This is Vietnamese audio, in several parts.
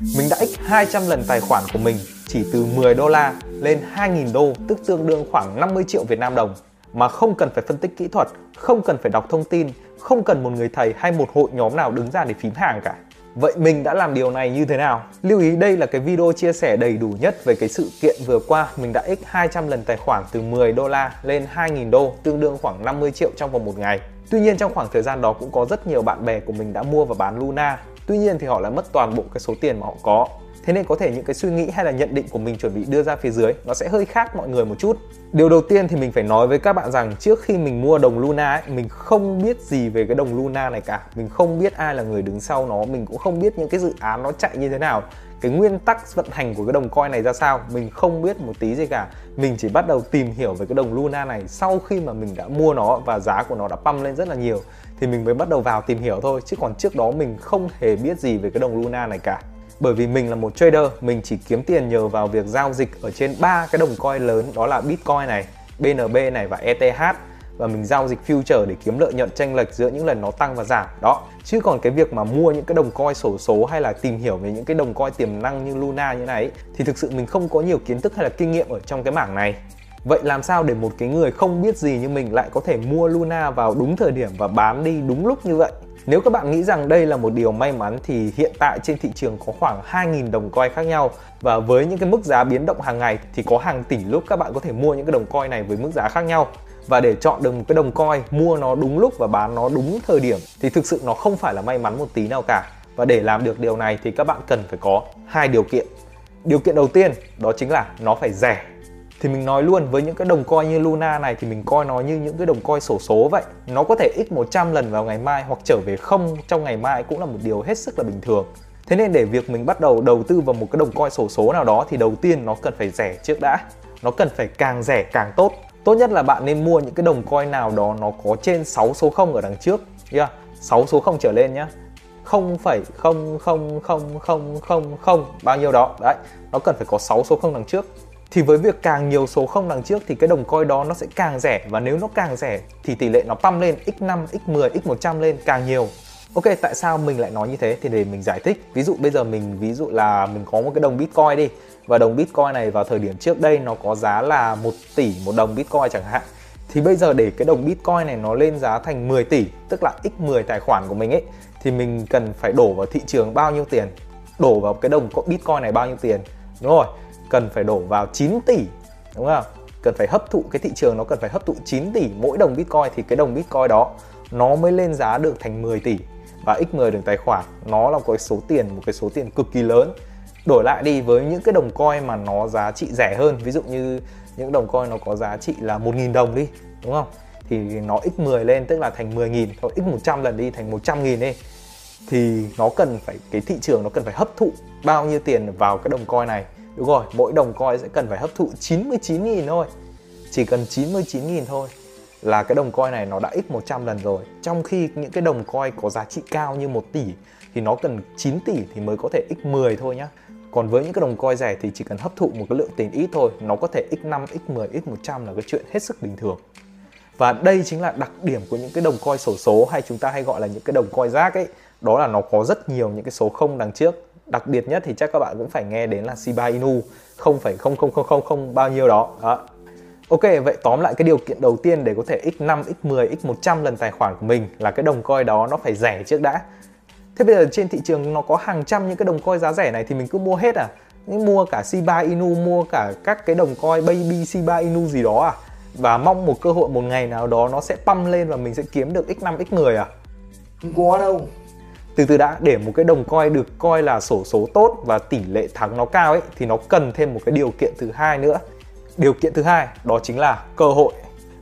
Mình đã x 200 lần tài khoản của mình chỉ từ 10 đô la lên 2.000 đô, tức tương đương khoảng 50 triệu Việt Nam đồng mà không cần phải phân tích kỹ thuật, không cần phải đọc thông tin, không cần một người thầy hay một hội nhóm nào đứng ra để phím hàng cả. Vậy mình đã làm điều này như thế nào? Lưu ý đây là cái video chia sẻ đầy đủ nhất về cái sự kiện vừa qua mình đã x 200 lần tài khoản từ 10 đô la lên 2.000 đô tương đương khoảng 50 triệu trong vòng một ngày. Tuy nhiên trong khoảng thời gian đó cũng có rất nhiều bạn bè của mình đã mua và bán Luna. Tuy nhiên thì họ lại mất toàn bộ cái số tiền mà họ có. Thế nên có thể những cái suy nghĩ hay là nhận định của mình chuẩn bị đưa ra phía dưới nó sẽ hơi khác mọi người một chút. Điều đầu tiên thì mình phải nói với các bạn rằng trước khi mình mua đồng Luna ấy, mình không biết gì về cái đồng Luna này cả. Mình không biết ai là người đứng sau nó, mình cũng không biết những cái dự án nó chạy như thế nào cái nguyên tắc vận hành của cái đồng coin này ra sao mình không biết một tí gì cả mình chỉ bắt đầu tìm hiểu về cái đồng Luna này sau khi mà mình đã mua nó và giá của nó đã pump lên rất là nhiều thì mình mới bắt đầu vào tìm hiểu thôi, chứ còn trước đó mình không hề biết gì về cái đồng Luna này cả. Bởi vì mình là một trader, mình chỉ kiếm tiền nhờ vào việc giao dịch ở trên ba cái đồng coin lớn, đó là Bitcoin này BNB này và ETH và mình giao dịch future để kiếm lợi nhuận tranh lệch giữa những lần nó tăng và giảm. Đó, chứ còn cái việc mà mua những cái đồng coin sổ số hay là tìm hiểu về những cái đồng coin tiềm năng như Luna như này thì thực sự mình không có nhiều kiến thức hay là kinh nghiệm ở trong cái mảng này. Vậy làm sao để một cái người không biết gì như mình lại có thể mua Luna vào đúng thời điểm và bán đi đúng lúc như vậy? Nếu các bạn nghĩ rằng đây là một điều may mắn thì hiện tại trên thị trường có khoảng 2.000 đồng coin khác nhau. Và với những cái mức giá biến động hàng ngày thì có hàng tỷ lúc các bạn có thể mua những cái đồng coin này với mức giá khác nhau. Và để chọn được một cái đồng coin, mua nó đúng lúc và bán nó đúng thời điểm thì thực sự nó không phải là may mắn một tí nào cả. Và để làm được điều này thì các bạn cần phải có hai điều kiện. Điều kiện đầu tiên đó chính là nó phải rẻ thì mình nói luôn với những cái đồng coin như Luna này thì mình coi nó như những cái đồng coin sổ số vậy. Nó có thể x 100 lần vào ngày mai hoặc trở về không trong ngày mai cũng là một điều hết sức là bình thường. Thế nên để việc mình bắt đầu đầu tư vào một cái đồng coin sổ số nào đó thì đầu tiên nó cần phải rẻ trước đã. Nó cần phải càng rẻ càng tốt. Tốt nhất là bạn nên mua những cái đồng coin nào đó nó có trên 6 số 0 ở đằng trước. Yeah. 6 số 0 trở lên nhá. 0,00000 bao nhiêu đó. Đấy nó cần phải có 6 số 0 đằng trước thì với việc càng nhiều số không đằng trước thì cái đồng coin đó nó sẽ càng rẻ và nếu nó càng rẻ thì tỷ lệ nó pump lên x5, x10, x100 lên càng nhiều Ok, tại sao mình lại nói như thế thì để mình giải thích. Ví dụ bây giờ mình ví dụ là mình có một cái đồng Bitcoin đi và đồng Bitcoin này vào thời điểm trước đây nó có giá là 1 tỷ một đồng Bitcoin chẳng hạn. Thì bây giờ để cái đồng Bitcoin này nó lên giá thành 10 tỷ, tức là x10 tài khoản của mình ấy thì mình cần phải đổ vào thị trường bao nhiêu tiền? Đổ vào cái đồng Bitcoin này bao nhiêu tiền? Đúng rồi, cần phải đổ vào 9 tỷ, đúng không? Cần phải hấp thụ cái thị trường nó cần phải hấp thụ 9 tỷ mỗi đồng Bitcoin thì cái đồng Bitcoin đó nó mới lên giá được thành 10 tỷ. Và x10 đường tài khoản nó là một cái số tiền một cái số tiền cực kỳ lớn. Đổi lại đi với những cái đồng coin mà nó giá trị rẻ hơn ví dụ như những đồng coin nó có giá trị là 1.000 đồng đi đúng không? Thì nó x10 lên tức là thành 10.000 thôi x100 lần đi thành 100.000 đi. Thì nó cần phải cái thị trường nó cần phải hấp thụ bao nhiêu tiền vào cái đồng coin này đúng rồi mỗi đồng coin sẽ cần phải hấp thụ 99.000 thôi. Chỉ cần 99.000 thôi là cái đồng coin này nó đã x 100 lần rồi. Trong khi những cái đồng coin có giá trị cao như 1 tỷ thì nó cần 9 tỷ thì mới có thể x 10 thôi nhá. Còn với những cái đồng coin rẻ thì chỉ cần hấp thụ một cái lượng tiền ít thôi nó có thể x5, x10, x100 là cái chuyện hết sức bình thường. Và đây chính là đặc điểm của những cái đồng coin sổ số hay chúng ta hay gọi là những cái đồng coin rác ấy. Đó là nó có rất nhiều những cái số không đằng trước đặc biệt nhất thì chắc các bạn cũng phải nghe đến là Shiba Inu 0,00000 bao nhiêu đó. đó Ok, vậy tóm lại cái điều kiện đầu tiên để có thể x5, x10, x100 lần tài khoản của mình là cái đồng coin đó nó phải rẻ trước đã. Thế bây giờ trên thị trường nó có hàng trăm những cái đồng coin giá rẻ này thì mình cứ mua hết à? Nhưng mua cả Shiba Inu, mua cả các cái đồng coin Baby Shiba Inu gì đó à? Và mong một cơ hội một ngày nào đó nó sẽ pump lên và mình sẽ kiếm được x5, x10 à? Không có đâu từ từ đã, để một cái đồng coin được coi là sổ số tốt và tỷ lệ thắng nó cao ấy, thì nó cần thêm một cái điều kiện thứ hai nữa. Điều kiện thứ hai, đó chính là cơ hội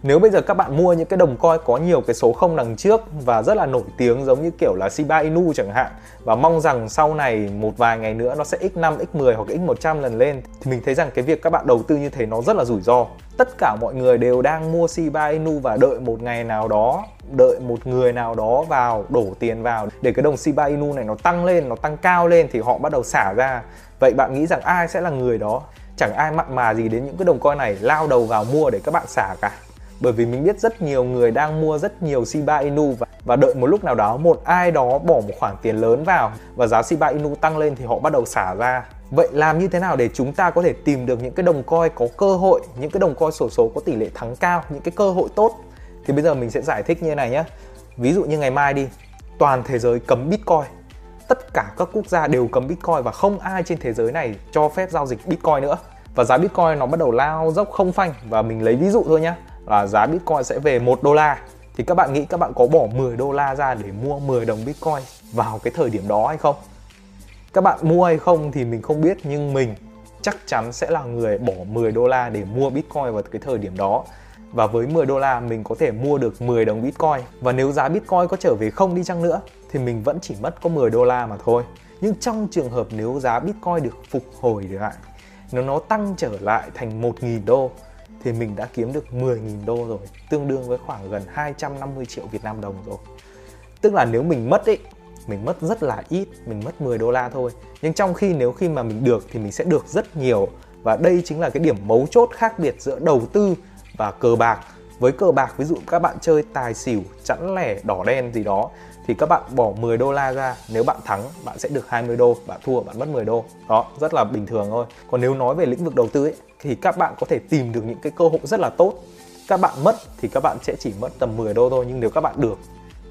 nếu bây giờ các bạn mua những cái đồng coin có nhiều cái số không đằng trước và rất là nổi tiếng giống như kiểu là Shiba Inu chẳng hạn và mong rằng sau này một vài ngày nữa nó sẽ x5, x10 hoặc x100 lần lên thì mình thấy rằng cái việc các bạn đầu tư như thế nó rất là rủi ro. Tất cả mọi người đều đang mua Shiba Inu và đợi một ngày nào đó đợi một người nào đó vào đổ tiền vào để cái đồng Shiba Inu này nó tăng lên, nó tăng cao lên thì họ bắt đầu xả ra. Vậy bạn nghĩ rằng ai sẽ là người đó? chẳng ai mặn mà gì đến những cái đồng coin này lao đầu vào mua để các bạn xả cả bởi vì mình biết rất nhiều người đang mua rất nhiều Shiba Inu và và đợi một lúc nào đó một ai đó bỏ một khoản tiền lớn vào và giá Shiba Inu tăng lên thì họ bắt đầu xả ra Vậy làm như thế nào để chúng ta có thể tìm được những cái đồng coin có cơ hội, những cái đồng coin sổ số có tỷ lệ thắng cao, những cái cơ hội tốt? Thì bây giờ mình sẽ giải thích như thế này nhé. Ví dụ như ngày mai đi, toàn thế giới cấm Bitcoin. Tất cả các quốc gia đều cấm Bitcoin và không ai trên thế giới này cho phép giao dịch Bitcoin nữa. Và giá Bitcoin nó bắt đầu lao dốc không phanh và mình lấy ví dụ thôi nhé là giá Bitcoin sẽ về 1 đô la thì các bạn nghĩ các bạn có bỏ 10 đô la ra để mua 10 đồng Bitcoin vào cái thời điểm đó hay không? Các bạn mua hay không thì mình không biết nhưng mình chắc chắn sẽ là người bỏ 10 đô la để mua Bitcoin vào cái thời điểm đó. Và với 10 đô la mình có thể mua được 10 đồng Bitcoin. Và nếu giá Bitcoin có trở về không đi chăng nữa thì mình vẫn chỉ mất có 10 đô la mà thôi. Nhưng trong trường hợp nếu giá Bitcoin được phục hồi được lại, nếu nó tăng trở lại thành 1.000 đô thì mình đã kiếm được 10.000 đô rồi, tương đương với khoảng gần 250 triệu Việt Nam đồng rồi. Tức là nếu mình mất ấy mình mất rất là ít mình mất 10 đô la thôi. Nhưng trong khi nếu khi mà mình được thì mình sẽ được rất nhiều. Và đây chính là cái điểm mấu chốt khác biệt giữa đầu tư và cờ bạc với cờ bạc ví dụ các bạn chơi tài xỉu chẵn lẻ đỏ đen gì đó thì các bạn bỏ 10 đô la ra nếu bạn thắng bạn sẽ được 20 đô bạn thua bạn mất 10 đô đó rất là bình thường thôi còn nếu nói về lĩnh vực đầu tư ấy thì các bạn có thể tìm được những cái cơ hội rất là tốt các bạn mất thì các bạn sẽ chỉ mất tầm 10 đô thôi nhưng nếu các bạn được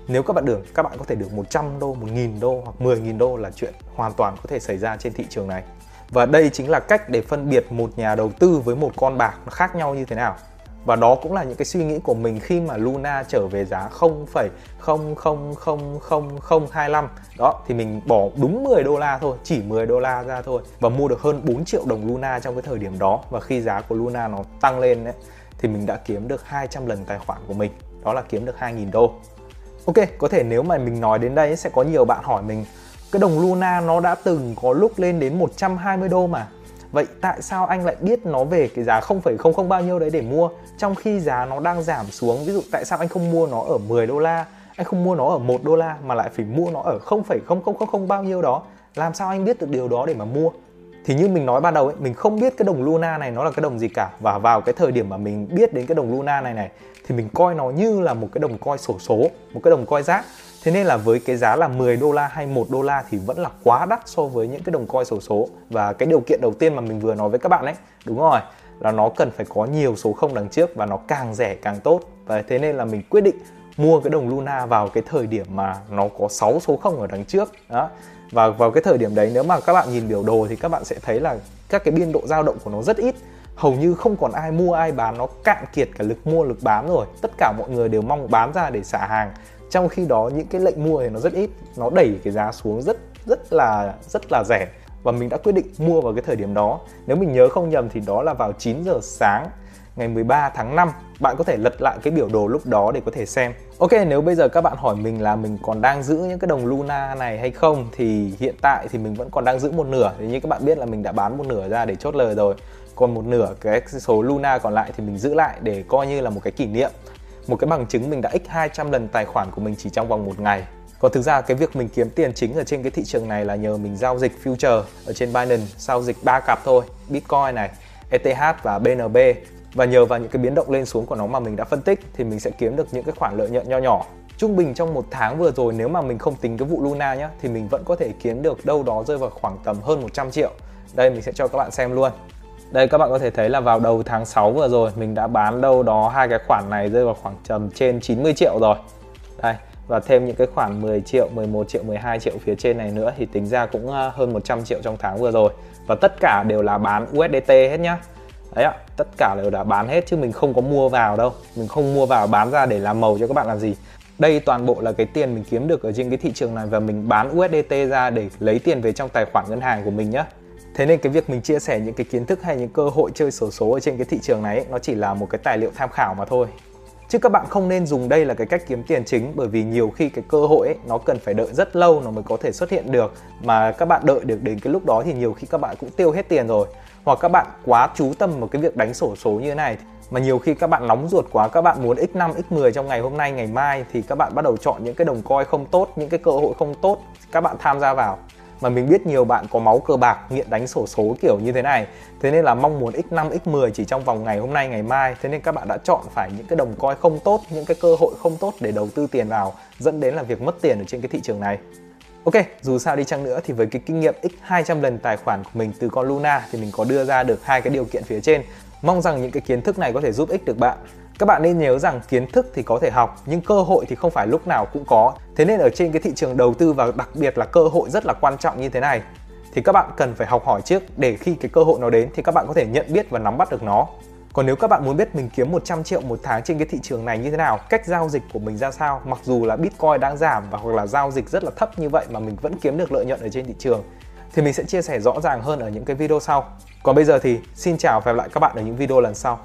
nếu các bạn được các bạn có thể được 100 đô, 1.000 đô hoặc 10.000 đô là chuyện hoàn toàn có thể xảy ra trên thị trường này. Và đây chính là cách để phân biệt một nhà đầu tư với một con bạc nó khác nhau như thế nào. Và đó cũng là những cái suy nghĩ của mình khi mà Luna trở về giá 0,000025 Đó thì mình bỏ đúng 10 đô la thôi, chỉ 10 đô la ra thôi Và mua được hơn 4 triệu đồng Luna trong cái thời điểm đó. Và khi giá của Luna nó tăng lên đấy Thì mình đã kiếm được 200 lần tài khoản của mình. Đó là kiếm được 2.000 đô. Ok, có thể nếu mà mình nói đến đây sẽ có nhiều bạn hỏi mình cái đồng Luna nó đã từng có lúc lên đến 120 đô mà Vậy tại sao anh lại biết nó về cái giá 0,00 bao nhiêu đấy để mua Trong khi giá nó đang giảm xuống? Ví dụ tại sao anh không mua nó ở 10 đô la Anh không mua nó ở 1 đô la Mà lại phải mua nó ở 0,0000 bao nhiêu đó? Làm sao anh biết được điều đó để mà mua? Thì như mình nói ban đầu ấy, mình không biết cái đồng Luna này nó là cái đồng gì cả. Và vào cái thời điểm mà mình biết đến cái đồng Luna này này thì mình coi nó như là một cái đồng coi sổ số, một cái đồng coi rác. Thế nên là với cái giá là 10 đô la hay 1 đô la thì vẫn là quá đắt so với những cái đồng coin sổ số. Và cái điều kiện đầu tiên mà mình vừa nói với các bạn ấy, đúng rồi, là nó cần phải có nhiều số không đằng trước và nó càng rẻ càng tốt. Và thế nên là mình quyết định mua cái đồng Luna vào cái thời điểm mà nó có 6 số không ở đằng trước. Đó và vào cái thời điểm đấy nếu mà các bạn nhìn biểu đồ thì các bạn sẽ thấy là các cái biên độ dao động của nó rất ít hầu như không còn ai mua, ai bán, nó cạn kiệt cả lực mua, lực bán rồi. Tất cả mọi người đều mong bán ra để xả hàng. Trong khi đó, những cái lệnh mua thì nó rất ít. Nó đẩy cái giá xuống rất rất là rất là rẻ. Và mình đã quyết định mua vào cái thời điểm đó. Nếu mình nhớ không nhầm thì đó là vào 9 giờ sáng, ngày 13 tháng 5 bạn có thể lật lại cái biểu đồ lúc đó để có thể xem. Ok, nếu bây giờ các bạn hỏi mình là mình còn đang giữ những cái đồng Luna này hay không, thì hiện tại thì mình vẫn còn đang giữ một nửa. Thì như các bạn biết là mình đã bán một nửa ra để chốt lời rồi còn một nửa cái số Luna còn lại thì mình giữ lại để coi như là một cái kỷ niệm, một cái bằng chứng mình đã x 200 lần tài khoản của mình chỉ trong vòng một ngày. Còn thực ra cái việc mình kiếm tiền chính ở trên cái thị trường này là nhờ mình giao dịch future ở trên Binance, giao dịch ba cặp thôi, Bitcoin này ETH và BNB và nhờ vào những cái biến động lên xuống của nó mà mình đã phân tích thì mình sẽ kiếm được những cái khoản lợi nhuận nho nhỏ. Trung bình trong một tháng vừa rồi nếu mà mình không tính cái vụ Luna nhá, thì mình vẫn có thể kiếm được đâu đó rơi vào khoảng tầm hơn 100 triệu. Đây mình sẽ cho các bạn xem luôn đây các bạn có thể thấy là vào đầu tháng 6 vừa rồi mình đã bán đâu đó hai cái khoản này rơi vào khoảng tầm trên 90 triệu rồi. Đây và thêm những cái khoản 10 triệu, 11 triệu, 12 triệu phía trên này nữa thì tính ra cũng ờ, hơn 100 triệu trong tháng vừa rồi. Và tất cả đều là bán USDT hết nhá. Đấy ạ tất cả đều đã bán hết chứ mình không có mua vào đâu. Mình không mua vào bán ra để làm màu cho các bạn làm gì. Đây toàn bộ là cái tiền mình kiếm được ở trên cái thị trường này và mình bán USDT ra để lấy tiền về trong tài khoản ngân hàng của mình nhé Thế nên cái việc mình chia sẻ những cái kiến thức hay những cơ hội chơi sổ số ở trên cái thị trường này ấy, nó chỉ là một cái tài liệu tham khảo mà thôi. Chứ các bạn không nên dùng đây là cái cách kiếm tiền chính bởi vì nhiều khi cái cơ hội ấy, nó cần phải đợi rất lâu nó mới có thể xuất hiện được. Mà các bạn đợi được đến cái lúc đó thì nhiều khi các bạn cũng tiêu hết tiền rồi. Hoặc các bạn quá chú tâm vào cái việc đánh sổ số như thế này mà nhiều khi các bạn nóng ruột quá các bạn muốn x5 x10 trong ngày hôm nay ngày mai thì các bạn bắt đầu chọn những cái đồng coi không tốt những cái cơ hội không tốt các bạn tham gia vào mà mình biết nhiều bạn có máu cờ bạc nghiện đánh sổ số kiểu như thế này thế nên là mong muốn x5 x10 chỉ trong vòng ngày hôm nay ngày mai thế nên các bạn đã chọn phải những cái đồng coi không tốt những cái cơ hội không tốt để đầu tư tiền vào dẫn đến là việc mất tiền ở trên cái thị trường này Ok, dù sao đi chăng nữa thì với cái kinh nghiệm x 200 lần tài khoản của mình từ con Luna thì mình có đưa ra được hai cái điều kiện phía trên. Mong rằng những cái kiến thức này có thể giúp ích được bạn. Các bạn nên nhớ rằng kiến thức thì có thể học nhưng cơ hội thì không phải lúc nào cũng có. Thế nên ở trên cái thị trường đầu tư và đặc biệt là cơ hội rất là quan trọng như thế này thì các bạn cần phải học hỏi trước để khi cái cơ hội nó đến thì các bạn có thể nhận biết và nắm bắt được nó. Còn nếu các bạn muốn biết mình kiếm 100 triệu một tháng trên cái thị trường này như thế nào, cách giao dịch của mình ra sao, mặc dù là Bitcoin đang giảm và hoặc là giao dịch rất là thấp như vậy mà mình vẫn kiếm được lợi nhuận ở trên thị trường thì mình sẽ chia sẻ rõ ràng hơn ở những cái video sau. Còn bây giờ thì xin chào và hẹn gặp lại các bạn ở những video lần sau.